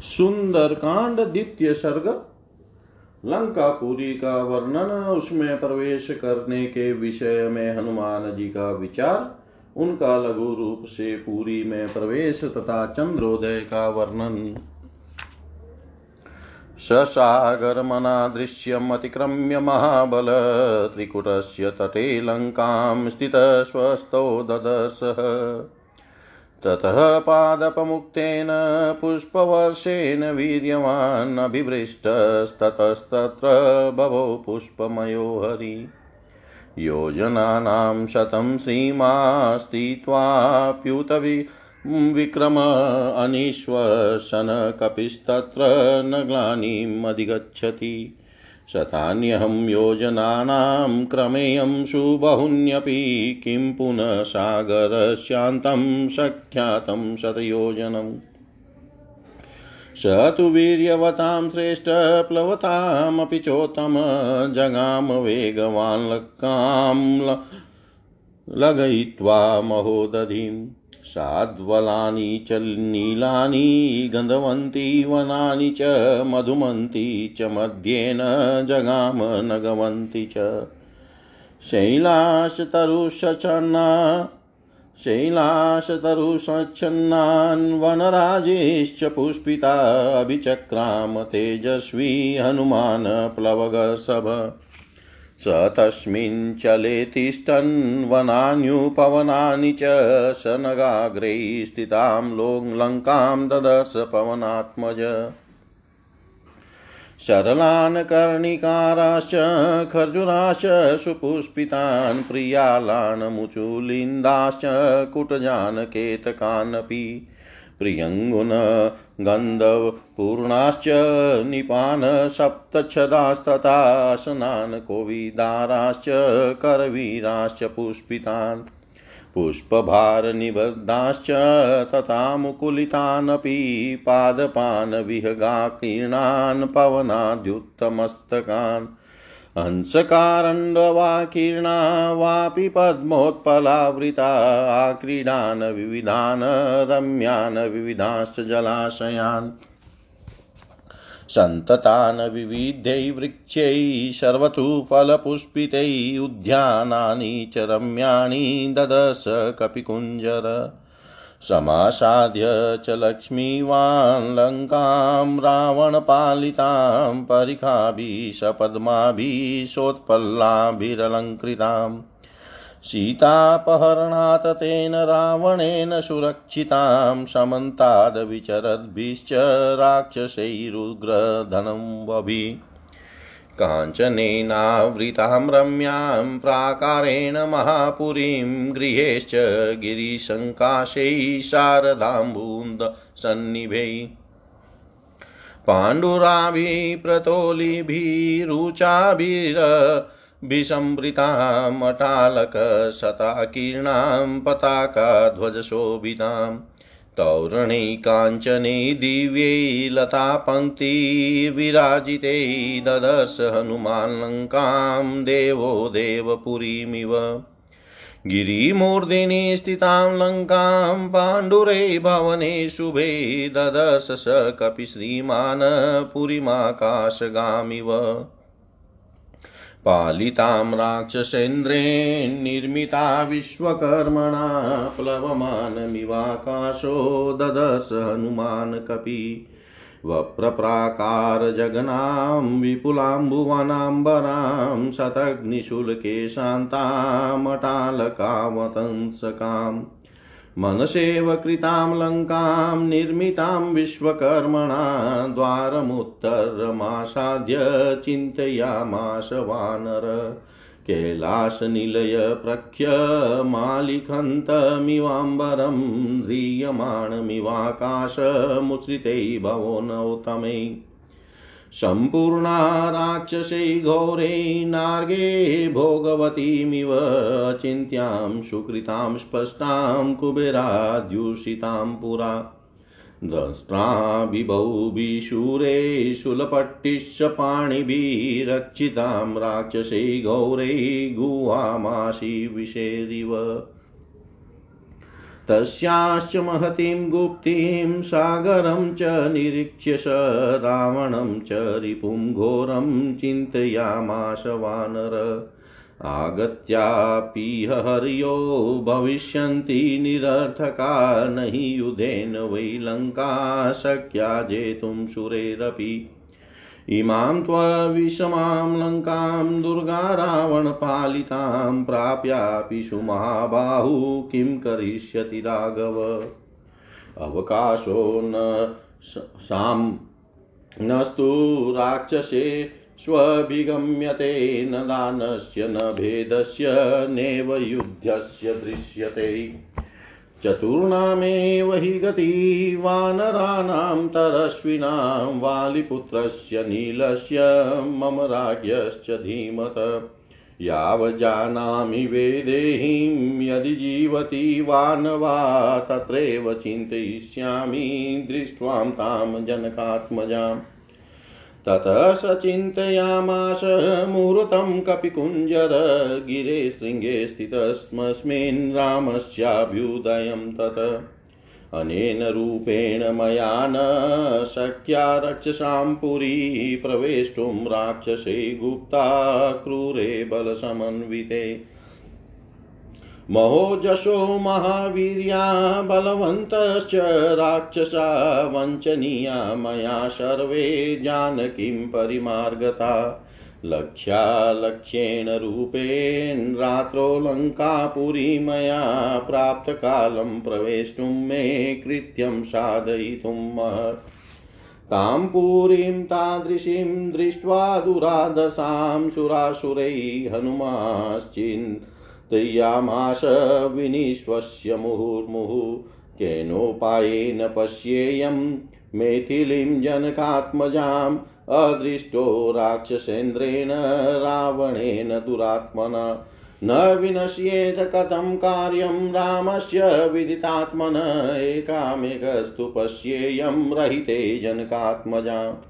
सुंदर कांड द्वितीय सर्ग। लंका लंकापुरी का वर्णन, उसमें प्रवेश करने के विषय में हनुमान जी का विचार, उनका लघु रूप से पूरी में प्रवेश तथा चंद्रोदय का वर्णन। ससागरमनादृश्यमतिक्रम्य महाबल, त्रिकुटस्य तटे लङ्कां स्थितस्वस्थो ददसः। ततः पादपमुक्तेन पुष्पवर्षेण वीर्यवान् अभिवृष्टस्ततस्तत्र बभो पुष्पमयो हरि। योजनानां शतं श्रीमास्तित्वाप्युतवि विक्रम अनीश्वसन कपिस्तत्र न ग्लानिम् शतान्यहं योजनानां क्रमेयं सुबहुन्यपि किं पुनः सागरस्यान्तं सख्यातं शतयोजनम् स तु वीर्यवतां श्रेष्ठप्लवतामपि चोत्तम जगाम वेगवान् लक्कां लगयित्वा महोदधिम्। साद्वलानि च नीलानि गन्धवन्ति, वनानि च मधुमन्ति, च मध्येन जगाम नगवन्ति च। शैलाशतरुषचन्ना शैलाशतरुषच्छन्नान् वनराजेश्च पुष्पिता, अभिचक्राम तेजस्वी हनुमान् प्लवगसभ स तस्मिन् चले तिष्ठन् च स नगाग्रे स्थितां लङ्कां ददर्श पवनात्मज। सरलान् कर्णिकाराश्च खर्जुराश्च, सुपुष्पितान् प्रियालान् मुचुलिन्दाश्च कुटजान् केतकानपि प्रियङ्गुन गन्धपूर्णाश्च निपान् सप्तच्छदास्तथासनान् कोविदाराश्च करवीराश्च पुष्पितान्। पुष्पभारनिबद्धाश्च तथा मुकुलितानपि पादपान् विहगाकीर्णान् पवनाद्युत्तमस्तकान्। हंसकारण्डवाकीर्णा वापि पद्मोत्पलावृता, आक्रीडान् विविधान् रम्यान् विविधाश्च जलाशयान्। सन्ततान् विविधैः वृक्षैः सर्वतु फलपुष्पितैः, उद्यानानि च रम्याणि ददश कपिकुञ्जर। समासाद्य च लक्ष्मीवान् लङ्कां रावणपालितां परिखाभिः सीतापहरणात् तेन रावणेन सुरक्षितां समन्ताद्विचरद्भिश्च राक्षसैरुग्रधनं वभि। काञ्चनेनावृतां रम्यां प्राकारेण महापुरीं गृहेश्च गिरिशङ्काशैः शारदाम्बून्दसन्निभै। पाण्डुराभिप्रतोलिभिरुचाभिर विसंवृतामटालकशताकीर्णां पताकाध्वजशोभिताम्। तौरणे काञ्चने दिव्यै लतापङ्क्तिर्विराजिते ददर्श हनुमाल्लङ्कां देवो देवपुरीमिव। गिरिमूर्धिनि स्थितां लङ्कां पाण्डुरे भवने शुभे ददर्श स कपिश्रीमान् पुरीमाकाशगामिव पालितां राक्षसेन्द्रेन्निर्मिता विश्वकर्मणा प्लवमानमिवाकाशो ददश हनुमान् कपि। वप्रप्राकारजगनां विपुलाम्बुवनाम्बरां शतग्निशुल्के शान्तामटालकावतंसकाम् मनसेव कृतां लङ्कां निर्मितां विश्वकर्मणा द्वारमुत्तरमासाद्य चिन्तयामास वानर कैलासनिलय प्रख्यमालिखन्तमिवाम्बरं ह्रियमाणमिवाकाशमुश्रितै भवोनौतमै सम्पूर्णा राक्षसै घोरे नार्गे भोगवतीमिव चिन्त्यां सुकृतां स्पष्टां कुबेराद्यूषितां पुरा। दष्ट्राभिभौ विशूरे शूलपट्टिश्च पाणिभिरक्षितां राक्षसै घौरै गुहामासि विषेरिव तस्याश्च महतीं गुप्तिं सागरं च निरीक्ष्य स रावणं च रिपुं घोरं चिन्तयामाश वानर। आगत्यापीह हर्यो भविष्यन्ति निरर्थका न हि युधेन वै लङ्का शक्या जेतुं सुरेरपि। इमां त्वविषमां लङ्कां दुर्गा रावणपालितां प्राप्यापि सुमहाबाहु किं करिष्यति राघव? अवकाशो न सां नस्तु राक्षसे स्वभिगम्यते न दानस्य न भेदस्य नैव युद्धस्य दृश्यते। चतुर्णामेव हि गति वानराणां तरस्विनां वालिपुत्रस्य नीलस्य मम राज्ञश्च धीमत। यावज्जानामि वेदेहीं यदि जीवति वानवा, तत्रैव चिन्तयिष्यामि दृष्ट्वां तां जनकात्मजाम्। ततः स चिन्तयामास मुहूर्तं कपिकुञ्जर गिरे शृङ्गे स्थितस्मस्मिन् रामस्याभ्युदयं तत्। अनेन रूपेण मया न शक्या रक्षसां पुरी प्रवेष्टुं राक्षसे गुप्ता क्रूरे बलसमन्विते। महोजशो महावीर्या बलवन्तश्च राक्षसा वञ्चनीया मया सर्वे जानकीं परिमार्गता। लक्ष्यालक्ष्येण रूपेण रात्रौ लङ्कापुरी मया प्राप्तकालं प्रवेष्टुं मे कृत्यं साधयितुं महत् तां पुरीं तादृशीं दृष्ट्वा दुरादशां सुरासुरैः हनुमाश्चिन् तयामाश विनिश्वस्य मुहुर्मुहुः केनोपायेन पश्येयं। मैथिलीं जनकात्मजाम्, अदृष्टो राक्षसेन्द्रेण रावणेन दुरात्मना। न विनश्येत कथं कार्यं, रामस्य विदितात्मन, एकामेकस्तु पश्येयं रहिते जनकात्मजाम्।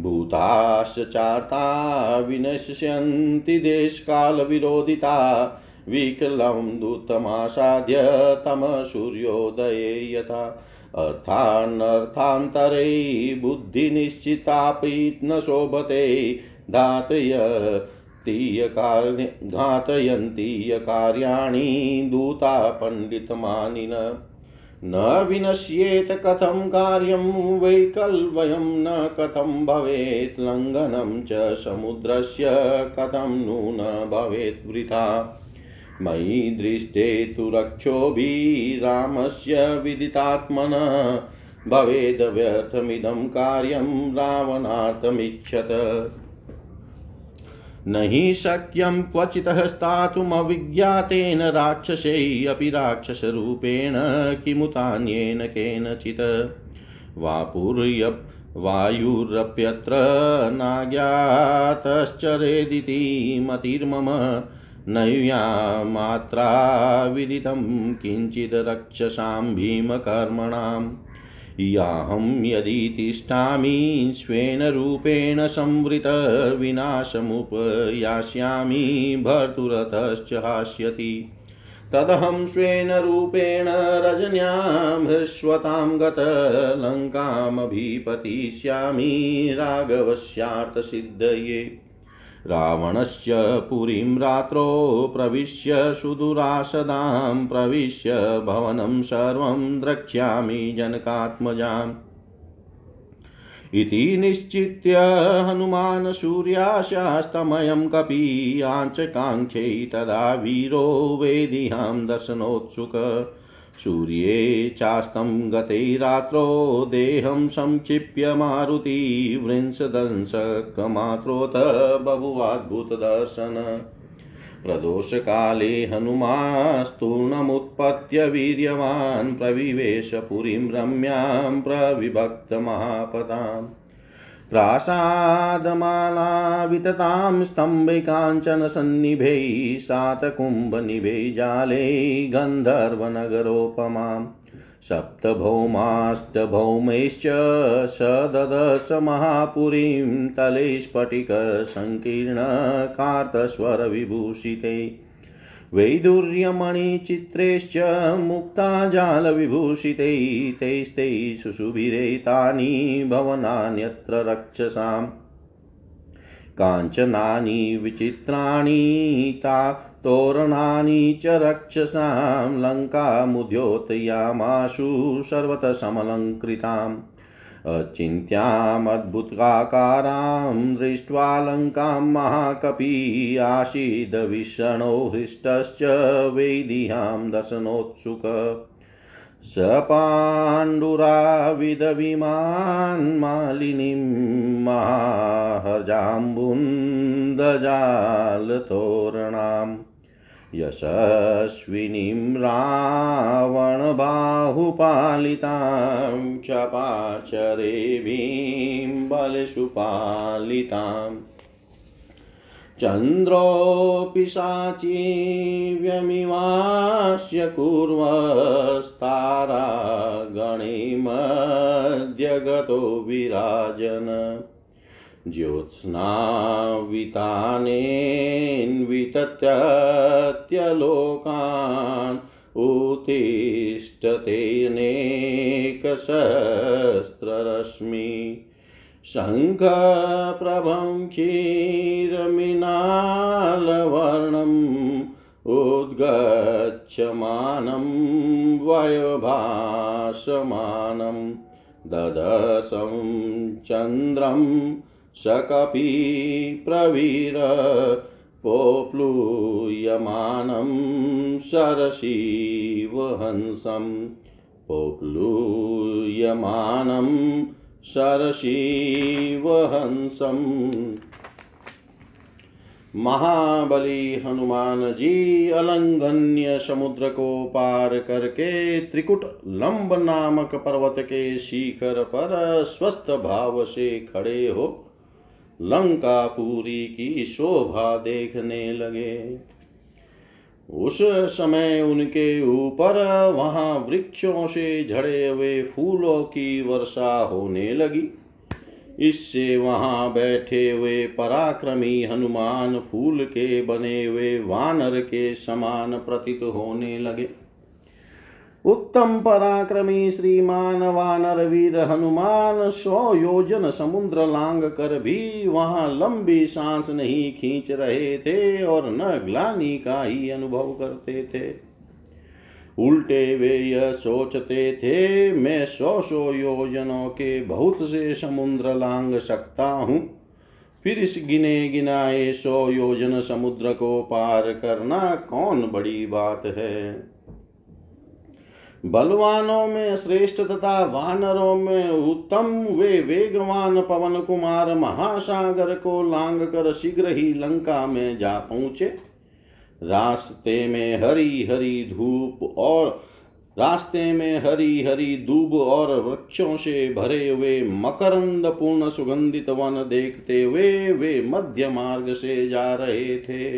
भूताश्च चाता विनश्यन्ति देशकालविरोधिता विकलं दूतमासाद्य तमसूर्योदये यथा। अर्थानर्थान्तरे बुद्धिनिश्चितापि न शोभते, धातय घातयन्ति कार्याणि दूता पण्डितमानिन न विनश्येत कथं कार्यं वैकल्वयं, न कथं भवेत् लङ्घनं च समुद्रस्य कथं नु न भवेत् वृथा। मयि दृष्टे तु रक्षोभिरामस्य विदितात्मन भवेदव्यर्थमिदं कार्यं रावणार्थमीक्षत न हि शक्यं क्वचितः स्थातुमविज्ञातेन राक्षसै अपि राक्षसरूपेण किमुतान्येन केनचित्। वापुर्यप् वायुरप्यत्र नाज्ञातश्चरेदिति मतिर्मम नैव्यामात्रा विदितं किञ्चिद् रक्षसां भीमकर्मणाम्। याहं यदि तिष्ठामि स्वेन रूपेण संवृतविनाशमुपयास्यामि भर्तुरतश्च हास्यति। तदहं स्वेन रूपेण रजन्यां हृष्वतां गतलङ्कामभिपतिष्यामि राघवस्यार्थसिद्धये। रावणस्य पुरीं रात्रौ प्रविश्य सुदुरासदां, प्रविश्य भवनं सर्वं द्रक्ष्यामि जनकात्मजाम्। इति निश्चित्य हनुमान् सूर्याशास्तमयं कपि आञ्चकाङ्क्षै तदा वीरो वेदिहां दर्शनोत्सुक। सूर्ये चास्तं गते रात्रौ देहं संक्षिप्य मारुति वृंशदंशकमात्रोत बभुवाद्भुतदर्शन प्रदोषकाले हनुमास्तूर्णमुत्पत्य वीर्यवान् प्रविवेश पुरीं रम्यां प्रविभक्तमहापदाम् प्रासादमाला विततां स्तम्भे काञ्चनसन्निभे सातकुम्भनिभे जाले गन्धर्वनगरोपमाम् सप्तभौमाष्टभौमैश्च सददश महापुरीं तले स्फटिकसङ्कीर्णकार्तस्वरविभूषिते वैदुर्यमणिचित्रेश्च मुक्ता जालविभूषितैस्तैस्तै सुशुभिरे तानि भवनान्यत्र रक्षसाम्। काञ्चनानि विचित्राणि, ता तोरणानि च रक्षसां लङ्कामुद्योतयामाशु सर्वतः समलङ्कृताम् अचिन्त्यामद्भुताकारां दृष्ट्वा लङ्कां महाकपि आसीदविषणो हृष्टश्च वैदिहां दशनोत्सुक स पाण्डुराविदविमान्मालिनीं माहर्जाम्बुन्दजालतोरणाम् यशस्विनीं रावणबाहुपालितां चपाचरेवीं बलशुपालिताम् चन्द्रोऽपि साचीव्यमिवास्य कुर्वस्तारा गणे गतो विराजन। ज्योत्स्नावितत्यत्यलोकान् उत्तिष्ठतेनेकसहस्ररश्मि शङ्खप्रभं क्षीरमिनालवर्णम् उद्गच्छमानं वयभासमानं ददशं चन्द्रं सकपि प्रवीर पोप्लूयमानं सरसीवहंसं पोप्लूयमानं सरसीवहंसम् महाबली हनुमान जी अलंघन्य समुद्र को पार करके त्रिकुट लंब नामक पर्वत के शिखर पर स्वस्थ भाव से खड़े हो लंकापुरी की शोभा देखने लगे। उस समय उनके ऊपर वहाँ वृक्षों से झड़े हुए फूलों की वर्षा होने लगी। इससे वहाँ बैठे हुए पराक्रमी हनुमान फूल के बने हुए वानर के समान प्रतीत होने लगे। उत्तम पराक्रमी श्रीमान वानर वीर हनुमान सौ योजन समुद्र लांग कर भी वहाँ लंबी सांस नहीं खींच रहे थे और न ग्लानी का ही अनुभव करते थे। उल्टे वे यह सोचते थे, मैं सौ सौ योजनों के बहुत से समुद्र लांग सकता हूँ। फिर इस गिने गिनाए सौ योजन समुद्र को पार करना कौन बड़ी बात है? बलवानों में श्रेष्ठ तथा वानरों में उत्तम वे वेगवान पवन कुमार महासागर को लांग कर शीघ्र ही लंका में जा पहुँचे। रास्ते में हरी हरी धूप और रास्ते में हरी हरी दूब और वृक्षों से भरे हुए मकरंद पूर्ण सुगंधित वन देखते हुए वे मध्य मार्ग से जा रहे थे।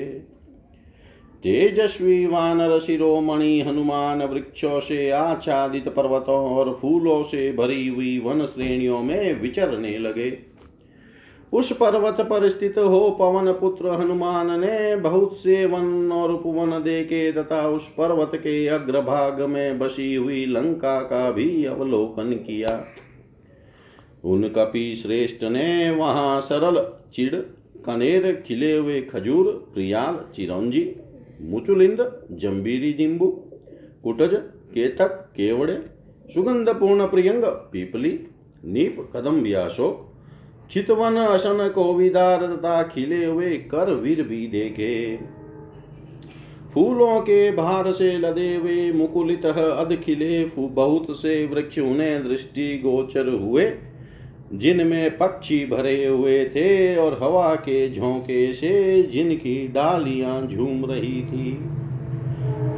तेजस्वी वानर शिरोमणि हनुमान वृक्षों से आच्छादित पर्वतों और फूलों से भरी हुई वन श्रेणियों में विचरने लगे। उस पर्वत पर स्थित हो पवन पुत्र हनुमान ने बहुत से वन और उपवन देखे तथा उस पर्वत के अग्रभाग में बसी हुई लंका का भी अवलोकन किया। उन कपि श्रेष्ठ ने वहाँ सरल चिड़, कनेर, खिले हुए खजूर, प्रियाल, चिरौंजी मुचुलिंद जम्बीरी जिम्बू कुटज केतक केवड़े सुगंधपूर्ण प्रियंग पीपली नीप कदम व्यासोक चितवन असन कोविदार तथा खिले हुए कर वीर भी देखे फूलों के भार से लदे हुए मुकुलित अध खिले बहुत से वृक्ष उन्हें दृष्टि गोचर हुए जिनमें पक्षी भरे हुए थे और हवा के झोंके से जिनकी डालियाँ झूम रही थी।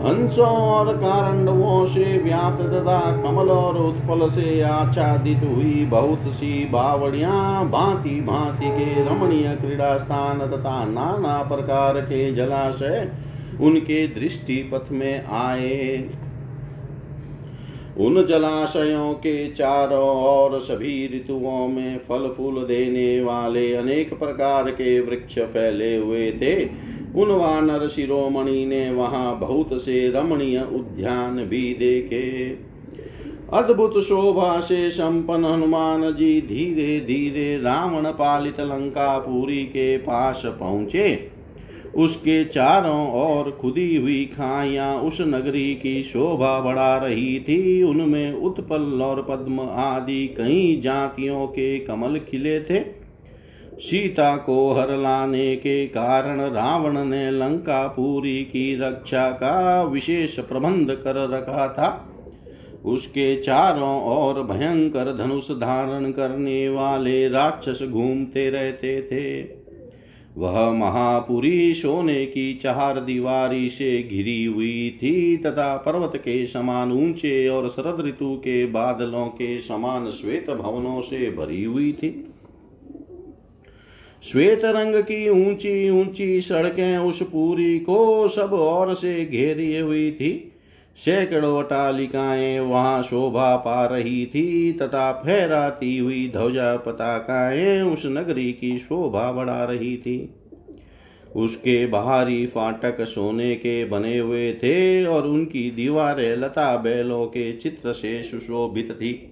हंसों और कारंडवों से व्याप्त तथा कमल और उत्पल से आच्छादित हुई बहुत सी बावड़िया भांति भांति के रमणीय क्रीड़ा स्थान तथा नाना प्रकार के जलाशय उनके दृष्टि पथ में आए। उन जलाशयों के चारों ओर सभी ऋतुओं में फल फूल देने वाले अनेक प्रकार के वृक्ष फैले हुए थे। उन वानर शिरोमणि ने वहाँ बहुत से रमणीय उद्यान भी देखे। अद्भुत शोभा से संपन्न हनुमान जी धीरे धीरे रावण पालित लंका पुरी के पास पहुँचे। उसके चारों ओर खुदी हुई खाइया उस नगरी की शोभा बढ़ा रही थी। उनमें उत्पल और पद्म आदि कई जातियों के कमल खिले थे। सीता को हर लाने के कारण रावण ने लंका पूरी की रक्षा का विशेष प्रबंध कर रखा था। उसके चारों ओर भयंकर धनुष धारण करने वाले राक्षस घूमते रहते थे। वह महापुरी सोने की चार दीवारी से घिरी हुई थी तथा पर्वत के समान ऊँचे और शरद ऋतु के बादलों के समान श्वेत भवनों से भरी हुई थी। श्वेत रंग की ऊँची ऊँची सड़कें उस पूरी को सब ओर से घेरी हुई थी। सैकड़ों अटालिकाएँ वहाँ शोभा पा रही थी, तथा फहराती हुई ध्वजा पताकाएँ उस नगरी की शोभा बढ़ा रही थी। उसके बाहरी फाटक सोने के बने हुए थे और उनकी दीवारें लता बैलों के चित्र से सुशोभित थी।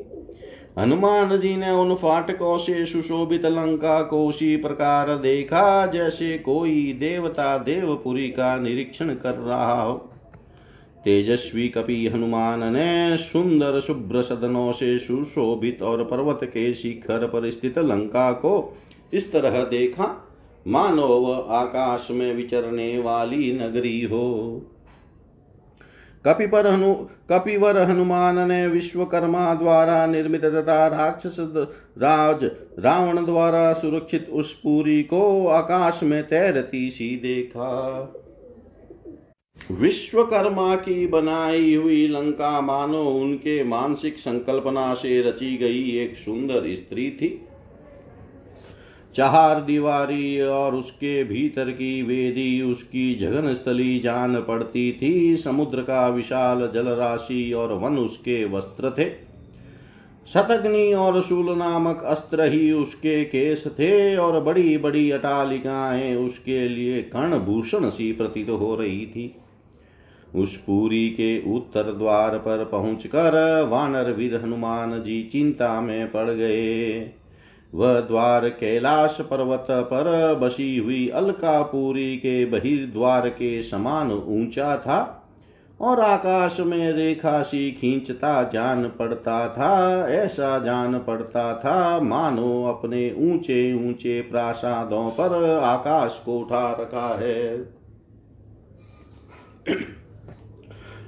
हनुमान जी ने उन फाटकों से सुशोभित लंका को उसी प्रकार देखा, जैसे कोई देवता देवपुरी का निरीक्षण कर रहा हो। तेजस्वी कपि हनुमान ने सुंदर शुभ्र सदनों से सुशोभित और पर्वत के शिखर पर स्थित लंका को इस तरह देखा मानो वह आकाश में विचरने वाली नगरी हो। कपिपर हनु, कपिवर हनुमान ने विश्वकर्मा द्वारा निर्मित तथा राक्षस राज रावण द्वारा सुरक्षित उस पुरी को आकाश में तैरती सी देखा। विश्वकर्मा की बनाई हुई लंका मानो उनके मानसिक संकल्पना से रची गई एक सुंदर स्त्री थी। चार दीवारी और उसके भीतर की वेदी, उसकी जगन स्थली जान पड़ती थी। समुद्र का विशाल जल राशि और वन उसके वस्त्र थे। शतग्नि और शूल नामक अस्त्र ही उसके केस थे और बड़ी बड़ी अटालिकाएँ उसके लिए कर्ण भूषण सी प्रतीत हो रही थी। उस पुरी के उत्तर द्वार पर पहुंचकर वानर वीर हनुमान जी चिंता में पड़ गए। वह द्वार कैलाश पर्वत पर बसी हुई अलकापुरी के बहिर्द्वार के समान ऊँचा था और आकाश में रेखा सी खींचता जान पड़ता था, ऐसा जान पड़ता था, मानो अपने ऊँचे ऊँचे प्रासादों पर आकाश को उठा रखा है।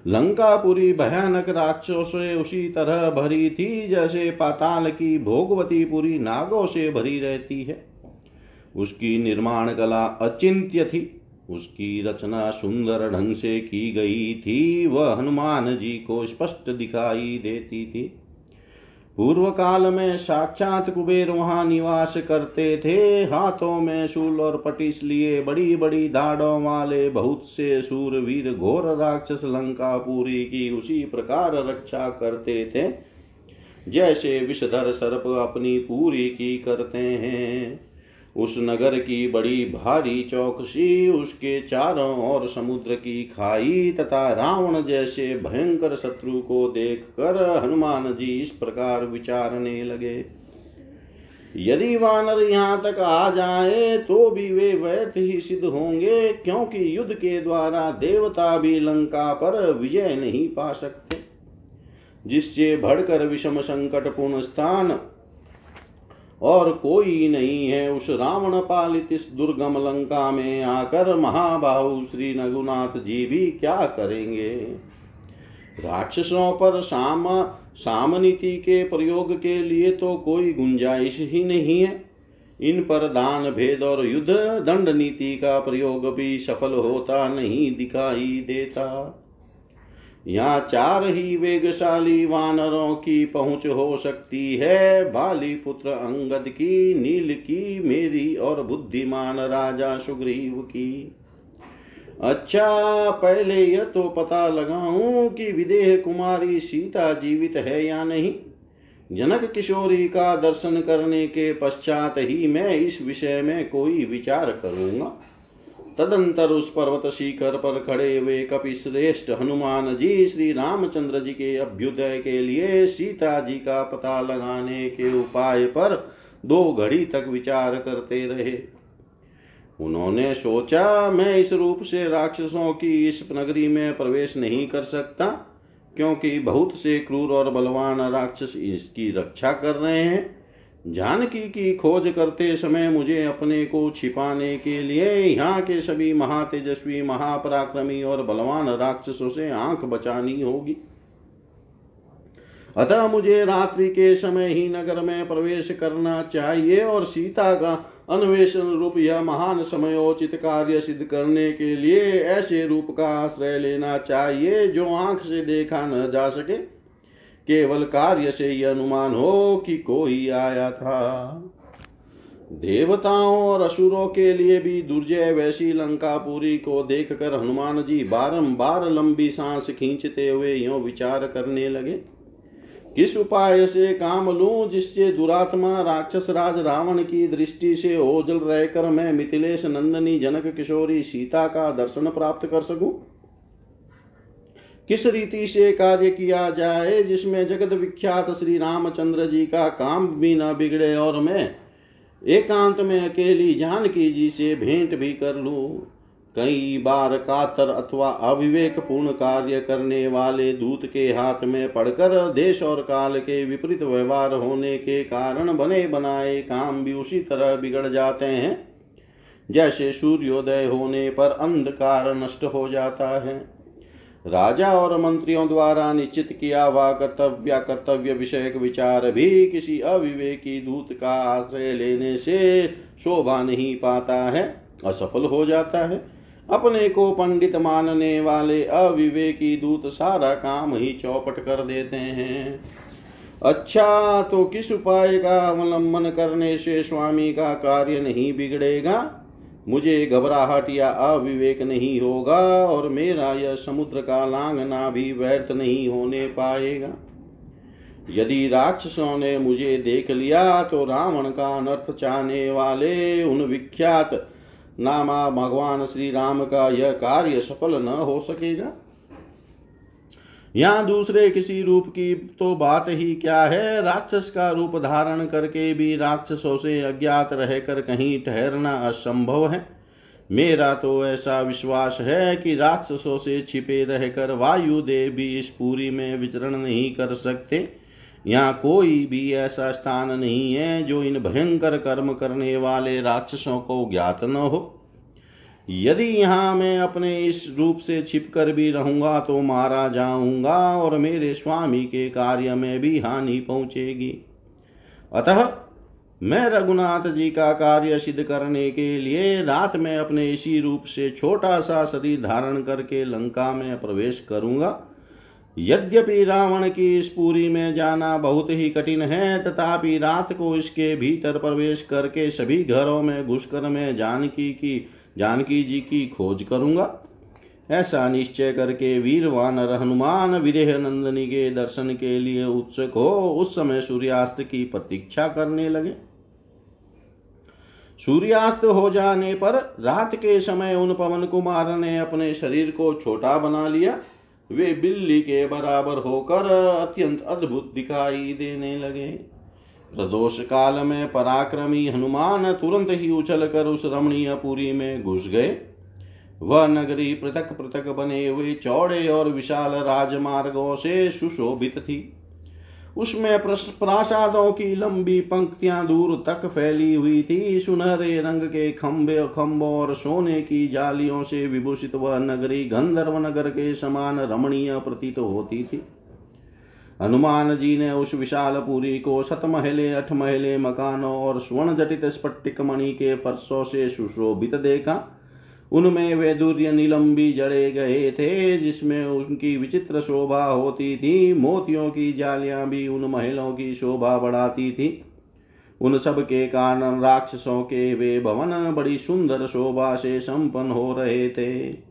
लंकापुरी भयानक राक्षसों से उसी तरह भरी थी जैसे पाताल की भोगवती पुरी नागों से भरी रहती है। उसकी निर्माण कला अचिंत्य थी। उसकी रचना सुंदर ढंग से की गई थी। वह हनुमान जी को स्पष्ट दिखाई देती थी। पूर्व काल में साक्षात कुबेर वहाँ निवास करते थे। हाथों में शूल और पटिस लिए बड़ी बड़ी दाढ़ों वाले बहुत से सूरवीर घोर राक्षस लंका पूरी की उसी प्रकार रक्षा करते थे। जैसे विषधर सर्प अपनी पूरी की करते हैं। उस नगर की बड़ी भारी चौकसी उसके चारों ओर समुद्र की खाई तथा रावण जैसे भयंकर शत्रु को देखकर हनुमान जी इस प्रकार विचारने लगे। यदि वानर यहाँ तक आ जाए तो भी वे व्यर्थ ही सिद्ध होंगे, क्योंकि युद्ध के द्वारा देवता भी लंका पर विजय नहीं पा सकते। जिससे भड़कर विषम संकट पूर्ण स्थान और कोई नहीं है उस रावण पालित इस दुर्गम लंका में आकर महाबाहु श्री रघुनाथ जी भी क्या करेंगे? राक्षसों पर साम, सामनीति के प्रयोग के लिए तो कोई गुंजाइश ही नहीं है। इन पर दान भेद और युद्ध, दंड नीति का प्रयोग भी सफल होता नहीं दिखाई देता। यहाँ चार ही वेगशाली वानरों की पहुँच हो सकती है। बाली पुत्र अंगद की, नील की, मेरी और बुद्धिमान राजा सुग्रीव की। अच्छा पहले यह तो पता लगाऊँ कि विदेह कुमारी सीता जीवित है या नहीं। जनक किशोरी का दर्शन करने के पश्चात ही मैं इस विषय में कोई विचार करूँगा। तदंतर उस पर्वत शिखर पर खड़े हुए कपि श्रेष्ठ हनुमान जी श्री रामचंद्र जी के अभ्युदय के लिए सीता जी का पता लगाने के उपाय पर दो घड़ी तक विचार करते रहे। उन्होंने सोचा, मैं इस रूप से राक्षसों की इस नगरी में प्रवेश नहीं कर सकता, क्योंकि बहुत से क्रूर और बलवान राक्षस इसकी रक्षा कर रहे हैं। जानकी की खोज करते समय मुझे अपने को छिपाने के लिए यहाँ के सभी महातेजस्वी, महापराक्रमी और बलवान राक्षसों से आँख बचानी होगी। अतः मुझे रात्रि के समय ही नगर में प्रवेश करना चाहिए और सीता का अन्वेषण रूप यह महान समयोचित कार्य सिद्ध करने के लिए ऐसे रूप का आश्रय लेना चाहिए जो आँख से देखा न जा सके। केवल कार्य से यह अनुमान हो कि कोई आया था। देवताओं और असुरों के लिए भी दुर्जय वैसी लंकापुरी को देखकर हनुमान जी बारंबार लंबी सांस खींचते हुए यो विचार करने लगे। किस उपाय से काम लू जिससे दुरात्मा राक्षस राज रावण की दृष्टि से ओझल रहकर मैं मिथिलेश नंदनी जनक किशोरी सीता का दर्शन प्राप्त कर सकूँ? किस रीति से कार्य किया जाए जिसमें जगत विख्यात श्री रामचंद्र जी का काम भी न बिगड़े और मैं एकांत में अकेली जानकी जी से भेंट भी कर लू? कई बार कातर अथवा अविवेक पूर्ण कार्य करने वाले दूत के हाथ में पड़कर देश और काल के विपरीत व्यवहार होने के कारण बने बनाए काम भी उसी तरह बिगड़ जाते हैं। जैसे सूर्योदय होने पर अंधकार नष्ट हो जाता है। राजा और मंत्रियों द्वारा निश्चित किया हुआ कर्तव्य कर्तव्य विषयक विचार भी किसी अविवेकी दूत का आश्रय लेने से शोभा नहीं पाता है, असफल हो जाता है। अपने को पंडित मानने वाले अविवेकी दूत सारा काम ही चौपट कर देते हैं। अच्छा तो किस उपाय का अवलंबन करने से स्वामी का कार्य नहीं बिगड़ेगा? मुझे घबराहट या अविवेक नहीं होगा और मेरा यह समुद्र का लांगना भी व्यर्थ नहीं होने पाएगा। यदि राक्षसों ने मुझे देख लिया तो रावण का अनर्थ चाहने वाले उन विख्यात नामा भगवान श्री राम का यह कार्य सफल न हो सकेगा। यहाँ दूसरे किसी रूप की तो बात ही क्या है? राक्षस का रूप धारण करके भी राक्षसों से अज्ञात रहकर कहीं ठहरना असंभव है। मेरा तो ऐसा विश्वास है कि राक्षसों से छिपे रहकर वायुदेव भी इस पूरी में विचरण नहीं कर सकते। यहाँ कोई भी ऐसा स्थान नहीं है जो इन भयंकर कर्म करने वाले राक्षसों को ज्ञात न हो। यदि यहाँ मैं अपने इस रूप से छिप कर भी रहूँगा तो मारा जाऊँगा और मेरे स्वामी के कार्य में भी हानि पहुंचेगी। अतः मैं रघुनाथ जी का कार्य सिद्ध करने के लिए रात में अपने इसी रूप से छोटा सा शरीर धारण करके लंका में प्रवेश करूँगा। यद्यपि रावण की इस पूरी में जाना बहुत ही कठिन है, तथापि रात को इसके भीतर प्रवेश करके सभी घरों में घुसकर मैं जानकी की जानकी जी की खोज करूँगा। ऐसा निश्चय करके वीर वानर हनुमान विदेह नंदनी के दर्शन के लिए उत्सुक हो उस समय सूर्यास्त की प्रतीक्षा करने लगे। सूर्यास्त हो जाने पर रात के समय उन पवन कुमार ने अपने शरीर को छोटा बना लिया। वे बिल्ली के बराबर होकर अत्यंत अद्भुत दिखाई देने लगे। प्रदोष काल में पराक्रमी हनुमान तुरंत ही उछल कर उस रमणीय पुरी में घुस गए। वह नगरी पृथक पृथक बने हुए चौड़े और विशाल राजमार्गों से सुशोभित थी। उसमें प्रासादों की लंबी पंक्तियाँ दूर तक फैली हुई थी। सुनहरे रंग के खंबे खंभों और सोने की जालियों से विभूषित वह नगरी गंधर्व नगर के समान रमणीय प्रतीत होती थी। हनुमान जी ने उस विशाल पुरी को सतमहले अठ महले, मकानों और स्वर्ण जटित स्पट्टिक मणि के फर्शों से सुशोभित देखा। उनमें वे दुर्य निलंबी जड़े गए थे, जिसमें उनकी विचित्र शोभा होती थी। मोतियों की जालियाँ भी उन महलों की शोभा बढ़ाती थी। उन सब के कारण राक्षसों के वे भवन बड़ी सुंदर शोभा से संपन्न हो रहे थे।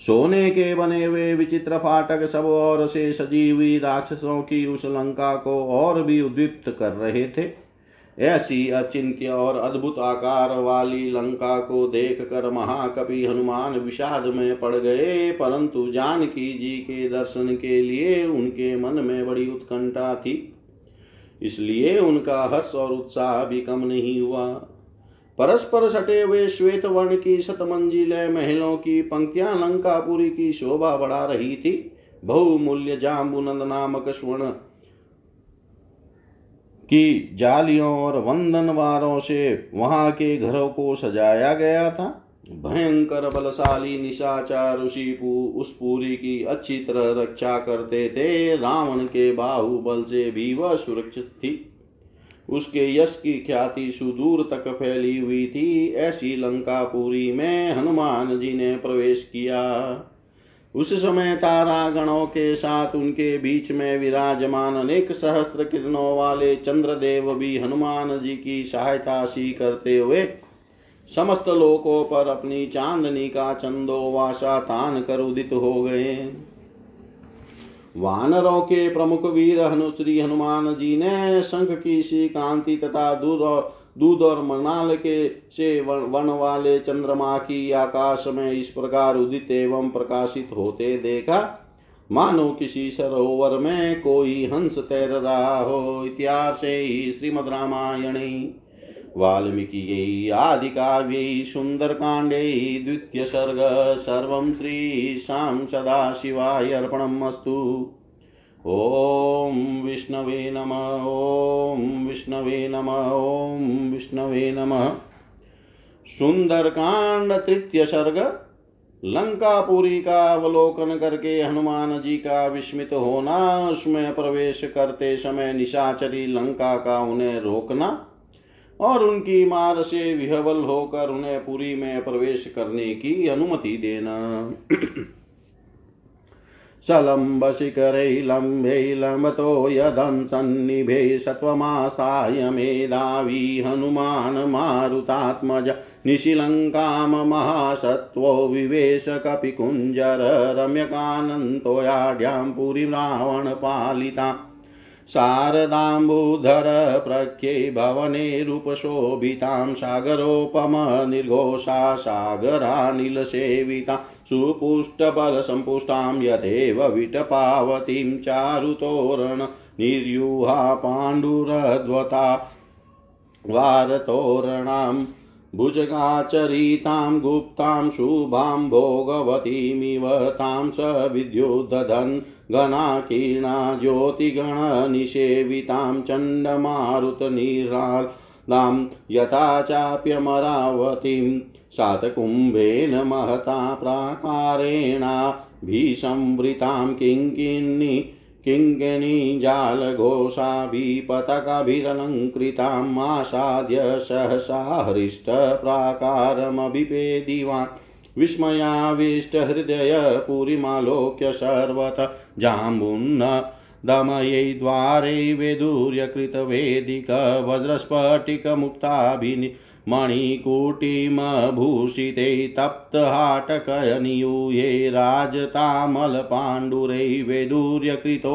सोने के बने हुए विचित्र फाटक सब और से सजी हुई राक्षसों की उस लंका को और भी उद्दीप्त कर रहे थे। ऐसी अचिंत्य और अद्भुत आकार वाली लंका को देख कर महाकवि हनुमान विषाद में पड़ गए, परंतु जानकी जी के दर्शन के लिए उनके मन में बड़ी उत्कंठा थी। इसलिए उनका हर्ष और उत्साह भी कम नहीं हुआ। परस्पर सटे हुए श्वेत वर्ण की शतमंजिले महलों की पंक्तियाँ लंकापुरी की शोभा बढ़ा रही थी। बहुमूल्य जाम्बुनंद नामक स्वर्ण की जालियों और वंदनवारों से वहाँ के घरों को सजाया गया था। भयंकर बलशाली निशाचार ऋषि उस पूरी की अच्छी तरह रक्षा करते थे। रावण के बाहुबल से भी वह सुरक्षित थी। उसके यश की ख्याति सुदूर तक फैली हुई थी। ऐसी लंकापुरी में हनुमान जी ने प्रवेश किया। उस समय तारा गणों के साथ उनके बीच में विराजमान अनेक सहस्त्र किरणों वाले चंद्रदेव भी हनुमान जी की सहायता सी करते हुए समस्त लोकों पर अपनी चांदनी का चंदोवासा तान कर उदित हो गए। वानरों के प्रमुख वीर हनु श्री हनुमान जी ने शंख की सी कांति तथा दूर दूध और मनाल के से वन वाले चंद्रमा की आकाश में इस प्रकार उदित एवं प्रकाशित होते देखा। मानो किसी सरोवर में कोई हंस तैर रहा हो, इतिहास ही श्रीमद रामायण। वाल्मीकि आदि काव्य सुंदर कांडे द्वितीय सर्ग सर्व श्री शाम सदा शिवाय अर्पणमस्तु ॐ विष्णवे नम, ॐ विष्णवे नम, ॐ विष्णवे नमः। सुंदरकांड तृतीय सर्ग लंकापुरी का अवलोकन करके हनुमान जी का विस्मित होना उसमें प्रवेश करते समय निशाचरी लंका का उन्हें रोकना और उनकी मार से विहवल होकर उन्हें पुरी में प्रवेश करने की अनुमति देना। शलम्बशिखरैलम्बे लम्बतो यदंसन्निभे सत्त्वमास्ताय मेधावी हनुमान् मारुतात्मज विवेश कपिकुञ्जर रम्यकानन्तोयाढ्यां पुरीं रावणपालिता। शारदाम्बुधर प्रख्ये भवनेरुपशोभितां सागरोपमनिर्घोषा सागरानिलसेविता सुपुष्टबलसम्पुष्टां यथेव विटपावतीं चारुतोरण निर्यूहा पाण्डुरध्वता वारतोरणां भुजगाचरितां गुप्तां शुभां भोगवतीमिव तां स विद्युदधन् गणाकीर्णा ज्योतिगणनिषेवितां चण्डमारुतनिरालां यथा चाप्यमरावतीं शातकुम्भेन महता प्राकारेणा भीसंवृतां किङ्किन्नि किङ्किणीजालघोषाभिपतकभिरलङ्कृताम् आसाद्य सहसा हृष्टप्राकारमभिपेदिवान् विस्मयाविष्टहृदय पुरीमालोक्य सर्वथ जाम्बुन्न दमयै द्वारे वैदूर्यकृतवेदिकवज्रस्फटिकमुक्ताभिनि मणिकूटिमभूषिते तप्तहाटकनियूये राजतामलपाण्डुरै वैदूर्यकृतो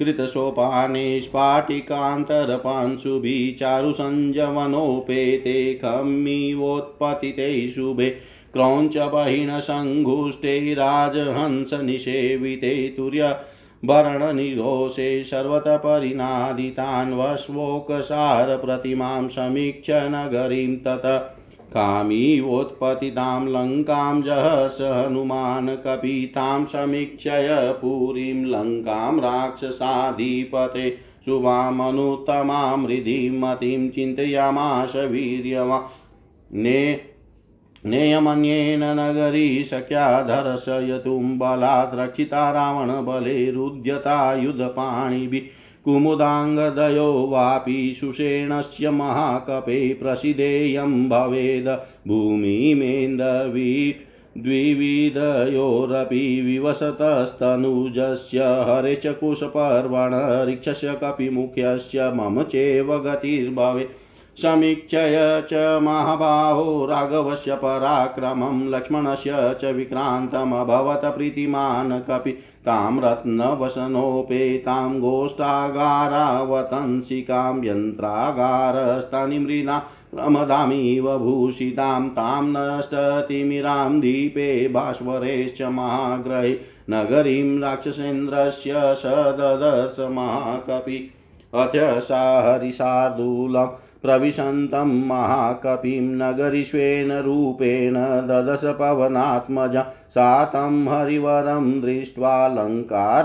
कृतसोपाने स्फाटिकान्तरपांशुभिः चारुसञ्जवनोपेते खम्मिवोत्पतिते शुभे क्रौञ्चबहिणसङ्घुष्टे राजहंसनिषेविते तुर्य भरणनिघोषे सर्वतः परिनादितान् वश्वोकसारप्रतिमां समीक्ष्य नगरीं तत। कामीवोत्पतितां लङ्कां जहस हनुमान् कपितां समीक्षय पुरीं लङ्कां राक्षसाधिपते शुभामनुत्तमां हृदिं मतिं चिन्तयामाश वीर्यवा। ने नेयमन्येन नगरी शक्या धर्षयतुं बलात् रक्षिता रावणबलेरुद्यता युधपाणिभिः कुमुदाङ्गदयो वापि सुषेणस्य महाकपे प्रसिद्धेयं भवेद भूमिमेन्दवी द्विविधयोरपि विवसतस्तनुजस्य हरे च कुशपर्वण ऋक्षस्य कपिमुख्यस्य मम चैव गतिर्भवेत् समीक्षय च महाबाहो राघवस्य पराक्रमं, लक्ष्मणस्य च विक्रान्तमभवत् प्रीतिमान् कपि तां रत्नवसनोपेतां गोष्ठागारावतंसिकां यन्त्रागारस्तनिमृदा प्रमदामिव भूषितां, तां नष्टतिमिरां दीपे भास्वरेश्च महाग्रहे नगरीं राक्षसेन्द्रस्य स ददर्श महाकपि अथ सा हरिशार्दूलम् प्रविशन्तं महाकपिं नगरीष्वेन रूपेण ददश पवनात्मजा सा तं हरिवरं दृष्ट्वा लङ्कारावणपालिता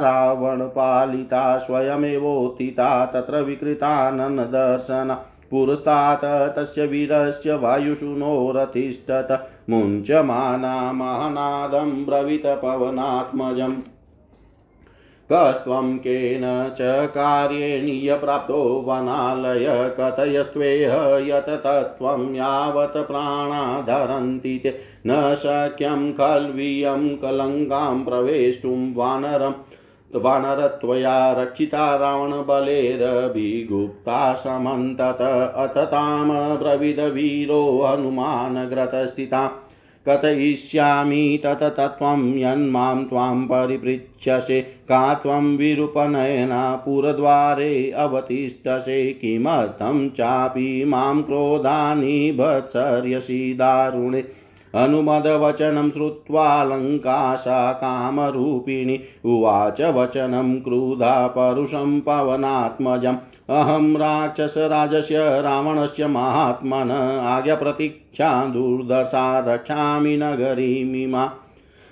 स्वयमेवोत्थिता तत्र विकृताननदर्शना पुरस्तात् तस्य वीरस्य वायुषुनोरतिष्ठत मुञ्चमाना महानादं ब्रवीत पवनात्मजम् कस्त्वं केन च कार्येणीय प्राप्तो वनालय कथयस्त्वेह यत् तत्त्वं यावत् प्राणाधरन्ति ते। न शक्यं खल्वियं कलङ्कां प्रवेष्टुं वानरम् वानरत्वया रक्षिता रावणबलेरभिगुप्ता समन्तत। अथ तां ब्रविदवीरो हनुमानग्रतस्थिता कथयिष्यामि तत तत्त्वं यन्मां त्वां परिपृच्छसे, का त्वं विरूपनयना पुरद्वारे अवतिष्ठसे, किमर्थं चापि माँ क्रोधानि भत्सर्यसि दारुणे। अनुमदवचनं श्रुत्वा लङ्काशा कामरूपिणि उवाच वचनं क्रुधा परुषं पवनात्मजम्। अहं राक्षसराजस्य रावणस्य महात्मन आज्ञप्रतीक्षा दुर्दशा रक्षामि नगरीमिमा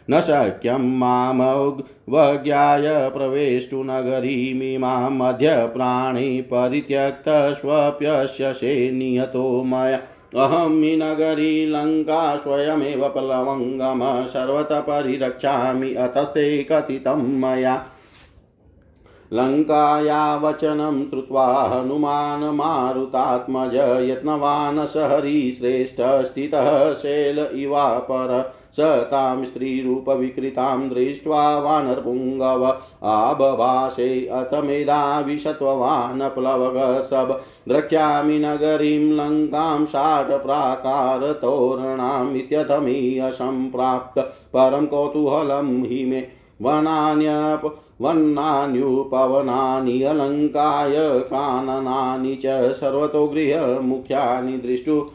न शक्यं मामवज्ञाय प्रवेष्टु नगरीमिमां मध्यप्राणे परित्यक्तस्वप्यस्य नियतो मया। अहं हि नगरी लङ्का स्वयमेव प्लवङ्गम सर्वतः परिरक्षामि अतस्ते कथितं मया। लङ्काया वचनं श्रुत्वा हनुमानमारुतात्मज मारुतात्मज यत्नवान् स हरिश्रेष्ठस्थितः शैल इवापर। स तां स्त्रीरूपविकृतां दृष्ट्वा वानरपुङ्गव आबभाषे अथ मेधाविशत्ववान् प्लवगसभ द्रक्ष्यामि नगरीं लङ्कां शाटप्राकारतोरणामित्यथमी असम्प्राप्त परं कौतूहलं हि मे वनान्यप वन्नान्युपवनानि अलङ्काय काननानि च सर्वतो गृहमुख्यानि दृष्टु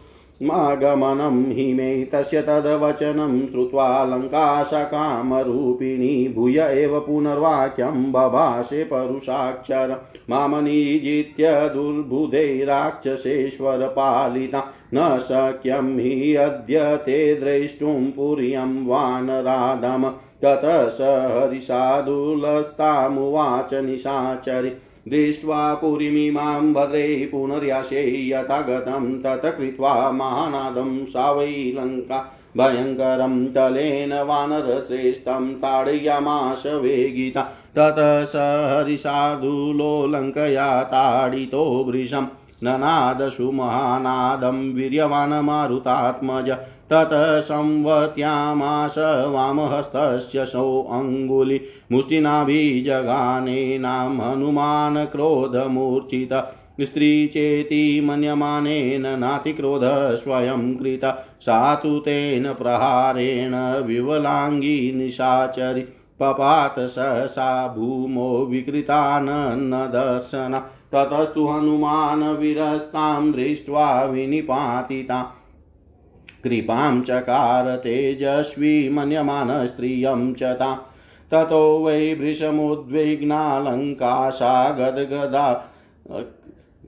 मागमनं हि मे तस्य तद्वचनं श्रुत्वा लङ्काशकामरूपिणी भूय एव पुनर्वाक्यं बभाषे परुषाक्षर मामनीजित्य दुर्बुधे राक्षसेश्वरपालिता न शक्यं हि अद्य ते द्रष्टुं पुर्यं वानराधम ततः स हरिसाधुलस्तामुवाच निशाचरि दृष्ट्वा पुरीमिमां भद्रे पुनर्याशे यथा गतं तत् कृत्वा महानादं सा वै लङ्का भयङ्करं तलेन वानरश्रेष्ठं ताडयामाश वेगिता। ततः स हरिसाधुलो लङ्कया ताडितो वृषम् ननादशु महानादं वीर्यवान् मारुतात्मज ततः संवत्यामास वामहस्तस्य सौ अङ्गुलि मुष्टिनाभिजगानेनां हनुमान् क्रोधमूर्छित स्त्री चेति मन्यमानेन नातिक्रोधः स्वयं कृत। सा तु तेन प्रहारेण विवलाङ्गी निशाचरि। पपात सहसा भूमो विकृतानन्दर्शना ततस्तु हनुमान् विरस्तां दृष्ट्वा विनिपातिता। कृपां चकार तेजस्वी मन्यमानस्त्रियं च ता। ततो वै भृशमुद्विग्नालङ्काशा गदगदा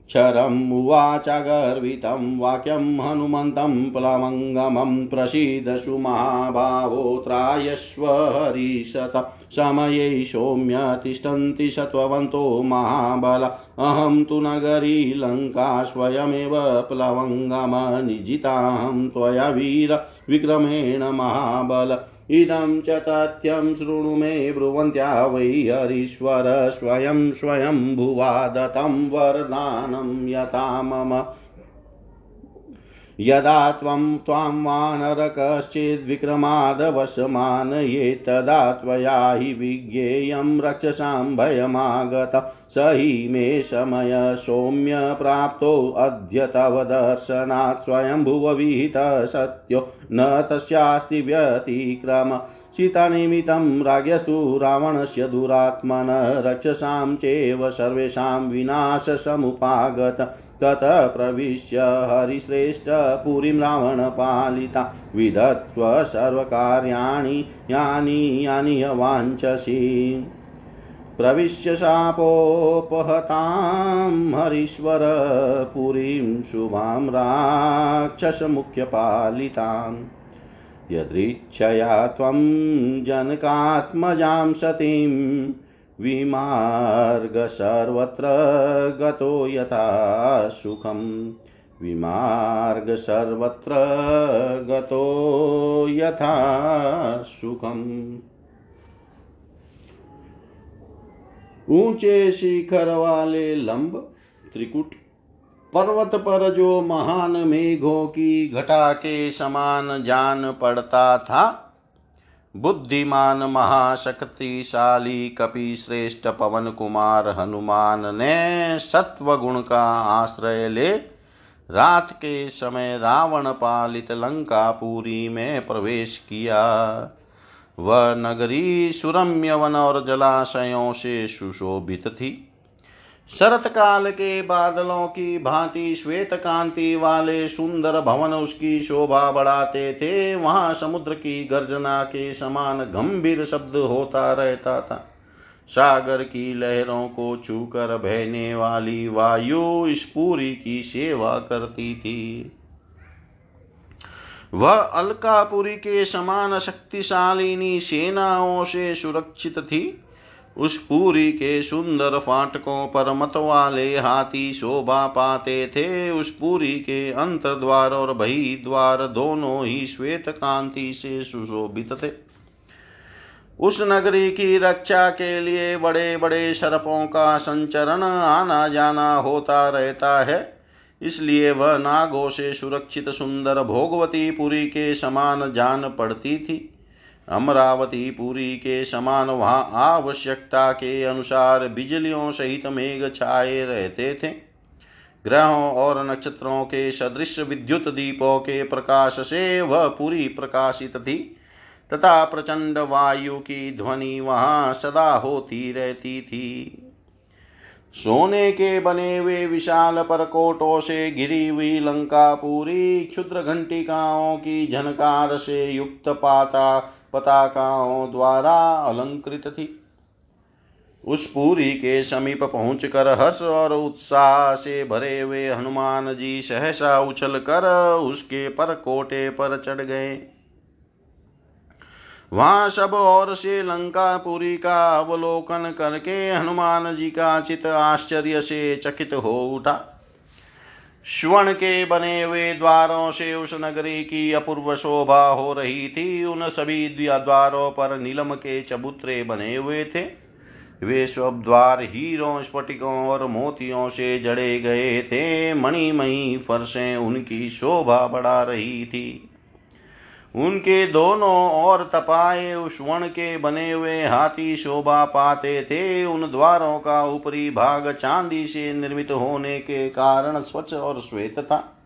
क्षरम् उवाचगर्वितं वाक्यं हनुमन्तं प्लवङ्गमं प्रसीदशु महाभावोऽत्रायस्व हरिशत समये सौम्य तिष्ठन्ति सत्त्ववन्तो महाबल। अहं तु नगरी लङ्का स्वयमेव प्लवङ्गमनिजिताहं त्वया वीर विक्रमेण महाबल। इदं च तथ्यं शृणु मे ब्रुवन्त्या वै हरीश्वर, स्वयं स्वयं भुवा दत्तं वरदानं यथा मम यदा त्वं त्वां वानर कश्चिद्विक्रमादवशमानये तदा त्वया हि विज्ञेयं रक्षसां भयमागत स हि मे समय सौम्य प्राप्तोऽद्य तव दर्शनात् स्वयंभुवविहितः सत्यो न तस्यास्ति व्यतिक्रम सीतानिमित्तं राज्ञस्तु रावणस्य दुरात्मन रक्षसां चैव सर्वेषां विनाशसमुपागत ततः प्रविश्य हरिश्रेष्ठ पुरीं रावणपालिता विधत्स्व सर्वकार्याणि यानि यानि वाञ्छसि। प्रविश्य शापोपहतां हरीश्वर पुरीं शुभां राक्षसमुख्यपालिताम् यदृच्छया त्वं जनकात्मजां सतीं विमार्ग सर्वत्र गतो यथा सुखम्। विमार्ग सर्वत्र गतो यथा सुखम्। ऊँचे शिखर वाले लंब, त्रिकुट पर्वत पर जो महान मेघों की घटा के समान जान पड़ता था बुद्धिमान महाशक्तिशाली कपि श्रेष्ठ पवन कुमार हनुमान ने सत्व गुण का आश्रय ले रात के समय रावण पालित लंकापुरी में प्रवेश किया। वह नगरी सुरम्य वन और जलाशयों से सुशोभित थी। शरत काल के बादलों की भांति श्वेत कांति वाले सुंदर भवन उसकी शोभा बढ़ाते थे। वहाँ समुद्र की गर्जना के समान गंभीर शब्द होता रहता था। सागर की लहरों को छूकर बहने वाली वायु इस पूरी की सेवा करती थी। वह अलकापुरी के समान शक्तिशालिनी सेनाओं से सुरक्षित थी। उस पुरी के सुंदर फाटकों पर मत वाले हाथी शोभा पाते थे। उस पुरी के अंतर द्वार और बही द्वार दोनों ही श्वेत कांति से सुशोभित थे। उस नगरी की रक्षा के लिए बड़े बड़े सर्पों का संचरण आना जाना होता रहता है। इसलिए वह नागों से सुरक्षित सुंदर भोगवती पुरी के समान जान पड़ती थी। अमरावती, पुरी के समान, वहाँ आवश्यकता के अनुसार बिजलियों सहित मेघ छाए रहते थे। ग्रहों और नक्षत्रों के सदृश विद्युत दीपों के प्रकाश से वह पूरी प्रकाशित थी, तथा प्रचंड वायु की ध्वनि वहाँ सदा होती रहती थी। सोने के बने हुए विशाल परकोटों से घिरी हुई लंका पूरी क्षुद्र घंटिकाओं की झनकार से युक्त पाता पताकाओं द्वारा अलंकृत थी। उस पुरी के समीप पहुंचकर हर्ष और उत्साह से भरे हुए हनुमान जी सहसा उछल कर उसके पर कोटे पर चढ़ गए। वहाँ सब और से लंकापुरी का अवलोकन करके हनुमान जी का चित आश्चर्य से चकित हो उठा। स्वर्ण के बने हुए द्वारों से उस नगरी की अपूर्व शोभा हो रही थी। उन सभी द्वारों पर नीलम के चबूतरे बने हुए थे। वे सब द्वार हीरों, स्फटिकों और मोतियों से जड़े गए थे। मणिमयी फरसें उनकी शोभा बढ़ा रही थी। उनके दोनों और तपाए स्वर्ण के बने हुए हाथी शोभा पाते थे। उन द्वारों का ऊपरी भाग चांदी से निर्मित होने के कारण स्वच्छ और श्वेत था।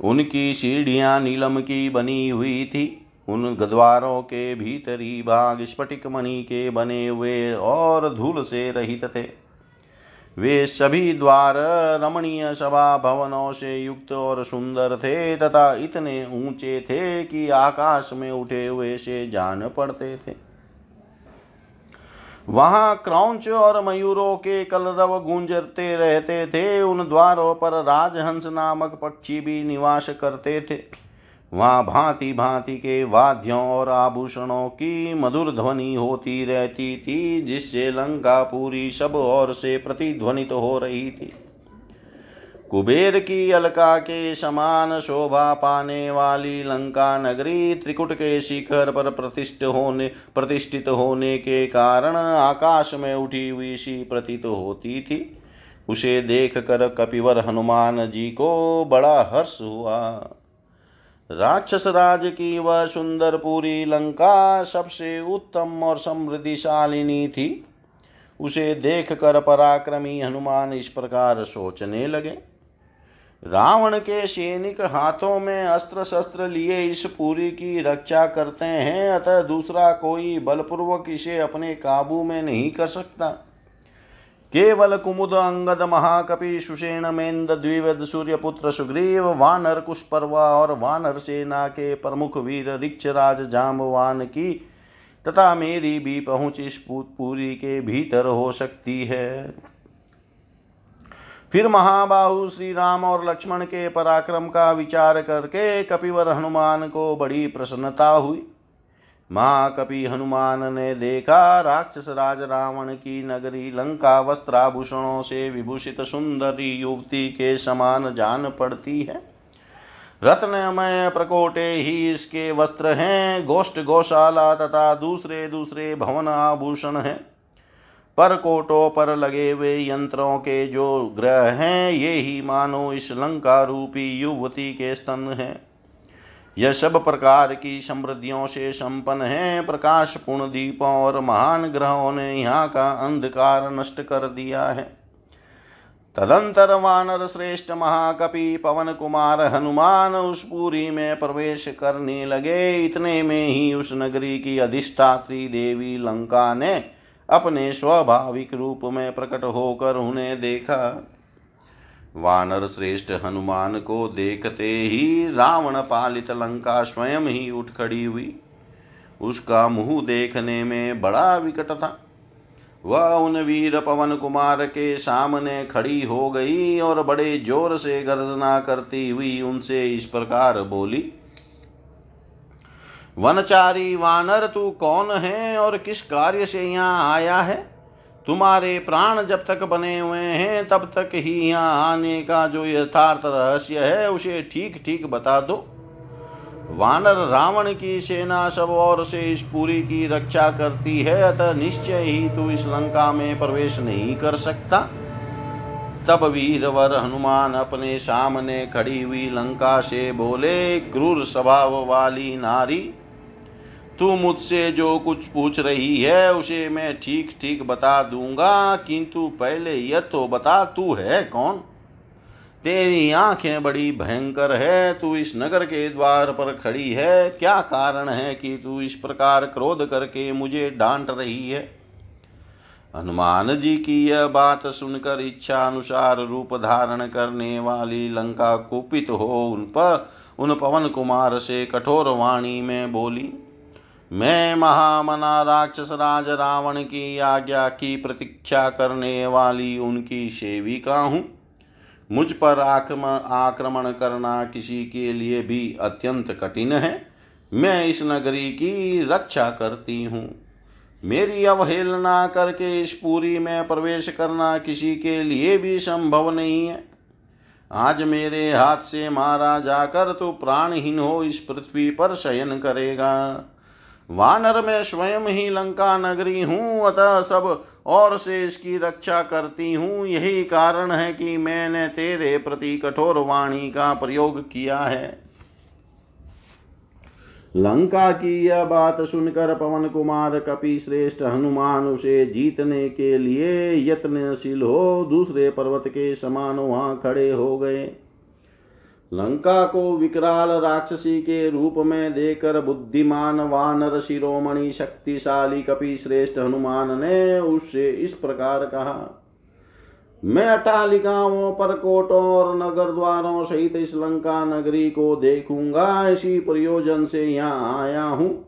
उनकी सीढ़ियाँ नीलम की बनी हुई थी। उन द्वारों के भीतरी भाग स्फटिक मणि के बने हुए और धूल से रहित थे। वे सभी द्वार रमणीय सभा भवनों से युक्त और सुंदर थे तथा इतने ऊँचे थे कि आकाश में उठे हुए से जान पड़ते थे। वहाँ क्रौच और मयूरों के कलरव गूंजते रहते थे। उन द्वारों पर राजहंस नामक पक्षी भी निवास करते थे। वहाँ भांति भांति के वाद्यों और आभूषणों की मधुर ध्वनि होती रहती थी, जिससे लंका पूरी सब ओर से प्रतिध्वनित तो हो रही थी। कुबेर की अलका के समान शोभा पाने वाली लंका नगरी त्रिकुट के शिखर पर प्रतिष्ठित होने प्रतिष्ठित होने के कारण आकाश में उठी हुई सी प्रतीत तो होती थी। उसे देख कर कपिवर हनुमान जी को बड़ा हर्ष हुआ। राक्षस राज की वह सुंदर पूरी लंका सबसे उत्तम और समृद्धिशालिनी थी। उसे देख कर पराक्रमी हनुमान इस प्रकार सोचने लगे। रावण के सैनिक हाथों में अस्त्र शस्त्र लिए इस पूरी की रक्षा करते हैं, अतः दूसरा कोई बलपूर्वक इसे अपने काबू में नहीं कर सकता। केवल कुमुद अंगद महाकपि सुषेण मेन्द द्विवेद सूर्यपुत्र सुग्रीव वानर कुशपर्वा और वानर सेना के प्रमुख वीर रिक्षराज जामवान की तथा मेरी भी पहुँच इस पूरी के भीतर हो सकती है। फिर महाबाहु श्री राम और लक्ष्मण के पराक्रम का विचार करके कपिवर हनुमान को बड़ी प्रसन्नता हुई। महाकपि हनुमान ने देखा राक्षस राज रावण की नगरी लंका वस्त्राभूषणों से विभूषित सुंदरी युवती के समान जान पड़ती है। रत्नमय प्रकोटे ही इसके वस्त्र हैं, गोष्ठ गौशाला तथा दूसरे दूसरे भवन आभूषण हैं। पर कोटों पर लगे हुए यंत्रों के जो ग्रह हैं, ये ही मानो इस लंका रूपी युवती के स्तन हैं। यह सब प्रकार की समृद्धियों से संपन्न है। प्रकाश पूर्ण दीपों और महान ग्रहों ने यहाँ का अंधकार नष्ट कर दिया है। तदंतर वानर श्रेष्ठ महाकपि पवन कुमार हनुमान उस पुरी में प्रवेश करने लगे। इतने में ही उस नगरी की अधिष्ठात्री देवी लंका ने अपने स्वाभाविक रूप में प्रकट होकर उन्हें देखा। वानर श्रेष्ठ हनुमान को देखते ही रावण पालित लंका स्वयं ही उठ खड़ी हुई। उसका मुँह देखने में बड़ा विकट था। वह उन वीर पवन कुमार के सामने खड़ी हो गई और बड़े ज़ोर से गर्जना करती हुई उनसे इस प्रकार बोली, वनचारी वानर, तू कौन है और किस कार्य से यहाँ आया है? तुम्हारे प्राण जब तक बने हुए हैं, तब तक ही यहाँ आने का जो यथार्थ रहस्य है, उसे ठीक ठीक बता दो। वानर रावण की सेना सब और से इस पूरी की रक्षा करती है, अतः निश्चय ही तू इस लंका में प्रवेश नहीं कर सकता। तब वीरवर हनुमान अपने सामने खड़ी हुई लंका से बोले, क्रूर स्वभाव वाली नारी तू मुझसे जो कुछ पूछ रही है, उसे मैं ठीक ठीक बता दूँगा, किंतु पहले यह तो बता, तू है कौन? तेरी आँखें बड़ी भयंकर है, तू इस नगर के द्वार पर खड़ी है, क्या कारण है कि तू इस प्रकार क्रोध करके मुझे डांट रही है? हनुमान जी की यह बात सुनकर इच्छा अनुसार रूप धारण करने वाली लंका कुपित हो उन पर, उन पवन कुमार से कठोर वाणी में बोली मैं महामना राक्षस राज रावण की आज्ञा की प्रतीक्षा करने वाली उनकी सेविका हूँ। मुझ पर आक्रमण आक्रमण करना किसी के लिए भी अत्यंत कठिन है। मैं इस नगरी की रक्षा करती हूँ। मेरी अवहेलना करके इस पूरी में प्रवेश करना किसी के लिए भी संभव नहीं है। आज मेरे हाथ से मारा जाकर तो प्राणहीन हो, इस पृथ्वी पर शयन करेगा। वानर में स्वयं ही लंका नगरी हूँ, अतः सब और से इसकी रक्षा करती हूँ। यही कारण है कि मैंने तेरे प्रति कठोर वाणी का प्रयोग किया है। लंका की यह बात सुनकर पवन कुमार कपि श्रेष्ठ हनुमान उसे जीतने के लिए यत्नशील हो, दूसरे पर्वत के समान वहाँ खड़े हो गए। लंका को विकराल राक्षसी के रूप में देकर बुद्धिमान वानर शिरोमणि शक्तिशाली कपि श्रेष्ठ हनुमान ने उससे इस प्रकार कहा, मैं अटालिकाओं पर कोटों और नगर द्वारों सहित इस लंका नगरी को देखूँगा, इसी प्रयोजन से यहाँ आया हूँ।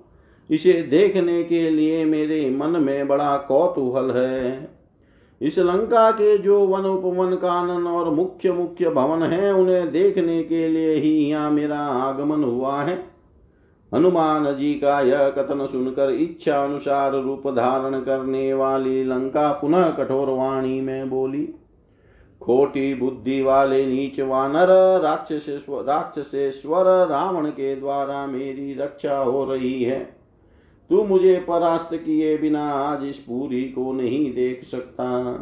इसे देखने के लिए मेरे मन में बड़ा कौतूहल है। इस लंका के जो वन उपवन कानन और मुख्य मुख्य भवन हैं, उन्हें देखने के लिए ही यहाँ मेरा आगमन हुआ है। हनुमान जी का यह कथन सुनकर इच्छा अनुसार रूप धारण करने वाली लंका पुनः कठोर वाणी में बोली, खोटी बुद्धि वाले नीच वानर राक्षसेश्वर राक्षसेश्वर रावण के द्वारा मेरी रक्षा हो रही है। तू मुझे परास्त किए बिना आज इस पूरी को नहीं देख सकता।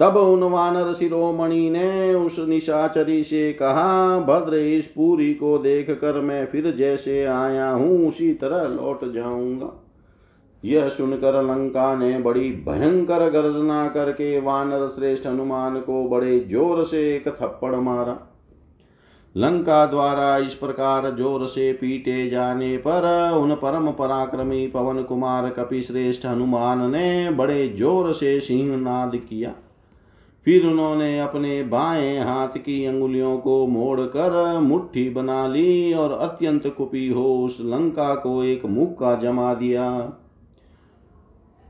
तब उन वानर शिरोमणि ने उस निशाचरी से कहा, भद्र, इस पूरी को देख कर मैं फिर जैसे आया हूँ, उसी तरह लौट जाऊँगा। यह सुनकर लंका ने बड़ी भयंकर गर्जना करके वानर श्रेष्ठ हनुमान को बड़े ज़ोर से एक थप्पड़ मारा। लंका द्वारा इस प्रकार ज़ोर से पीटे जाने पर उन परम पराक्रमी पवन कुमार कपिश्रेष्ठ हनुमान ने बड़े ज़ोर से सिंह नाद किया। फिर उन्होंने अपने बाएँ हाथ की अंगुलियों को मोड़कर मुट्ठी बना ली और अत्यंत कुपी हो उस लंका को एक मुक्का जमा दिया।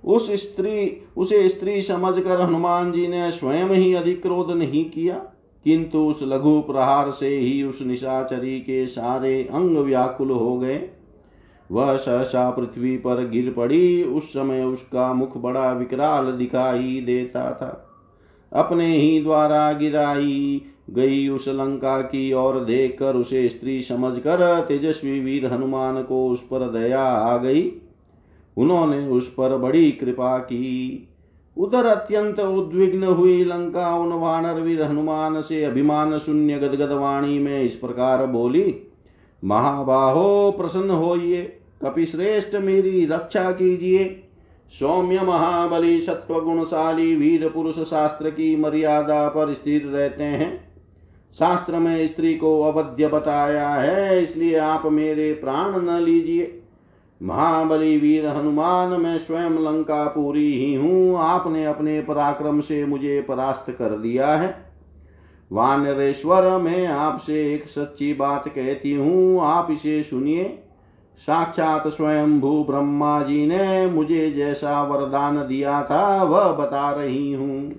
उस स्त्री, उसे स्त्री समझकर हनुमान जी ने स्वयं ही अधिक क्रोध नहीं किया। किंतु उस लघु प्रहार से ही उस निशाचरी के सारे अंग व्याकुल हो गए। वह सहसा पृथ्वी पर गिर पड़ी। उस समय उसका मुख बड़ा विकराल दिखाई देता था। अपने ही द्वारा गिराई गई उस लंका की ओर देखकर उसे स्त्री समझकर तेजस्वी वीर हनुमान को उस पर दया आ गई। उन्होंने उस पर बड़ी कृपा की। उधर अत्यंत उद्विग्न हुई लंका उन वानर वीर हनुमान से अभिमान शून्य गदगद वाणी में इस प्रकार बोली, महाबाहो, प्रसन्न होइए, कपिश्रेष्ठ मेरी रक्षा कीजिए। सौम्य महाबली सत्व गुणशाली वीर पुरुष शास्त्र की मर्यादा पर स्थिर रहते हैं। शास्त्र में स्त्री को अवध्य बताया है, इसलिए आप मेरे प्राण न लीजिए। महाबली वीर हनुमान, मैं स्वयं लंका पूरी ही हूँ। आपने अपने पराक्रम से मुझे परास्त कर दिया है। वानरेश्वर, मैं आपसे एक सच्ची बात कहती हूँ। आप इसे सुनिए। साक्षात स्वयं भू ब्रह्मा जी ने मुझे जैसा वरदान दिया था, वह बता रही हूँ।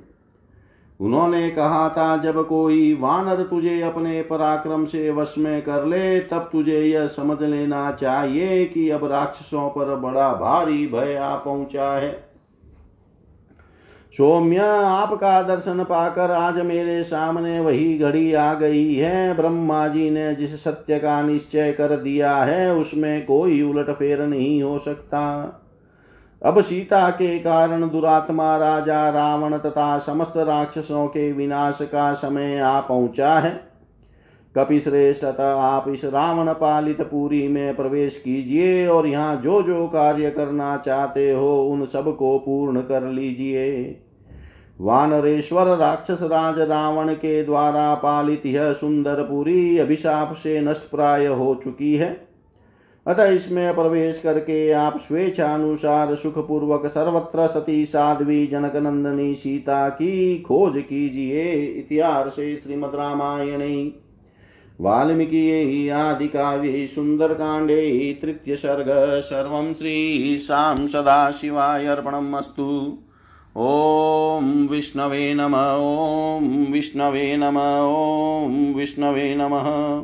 उन्होंने कहा था, जब कोई वानर तुझे अपने पराक्रम से वश में कर ले, तब तुझे यह समझ लेना चाहिए कि अब राक्षसों पर बड़ा भारी भय आ पहुँचा है। सौम्य, आपका दर्शन पाकर आज मेरे सामने वही घड़ी आ गई है। ब्रह्मा जी ने जिस सत्य का निश्चय कर दिया है, उसमें कोई उलट फेर नहीं हो सकता। अब सीता के कारण दुरात्मा राजा रावण तथा समस्त राक्षसों के विनाश का समय आ पहुँचा है। कपिश्रेष्ठ अतः आप इस रावण पालित पुरी में प्रवेश कीजिए और यहाँ जो जो कार्य करना चाहते हो उन सबको पूर्ण कर लीजिए। वानरेश्वर राक्षस राज रावण के द्वारा पालित यह सुंदर पुरी अभिशाप से नष्ट प्राय हो चुकी है। अतः इसमें प्रवेश करके आप स्वेच्छानुसार सुखपूर्वक सर्वत्र सती साध्वी जनक नंदनी सीता की खोज कीजिए इतिहास श्रीमद रामायणे। वाल्मीकि आदि काव्ये सुन्दरकाण्डे तृतीय सर्ग सर्वं श्रीशां सदाशिवाय अर्पणम् अस्तु ॐ विष्णवे नम, ॐ विष्णवे नम, ॐ विष्णवे नमः।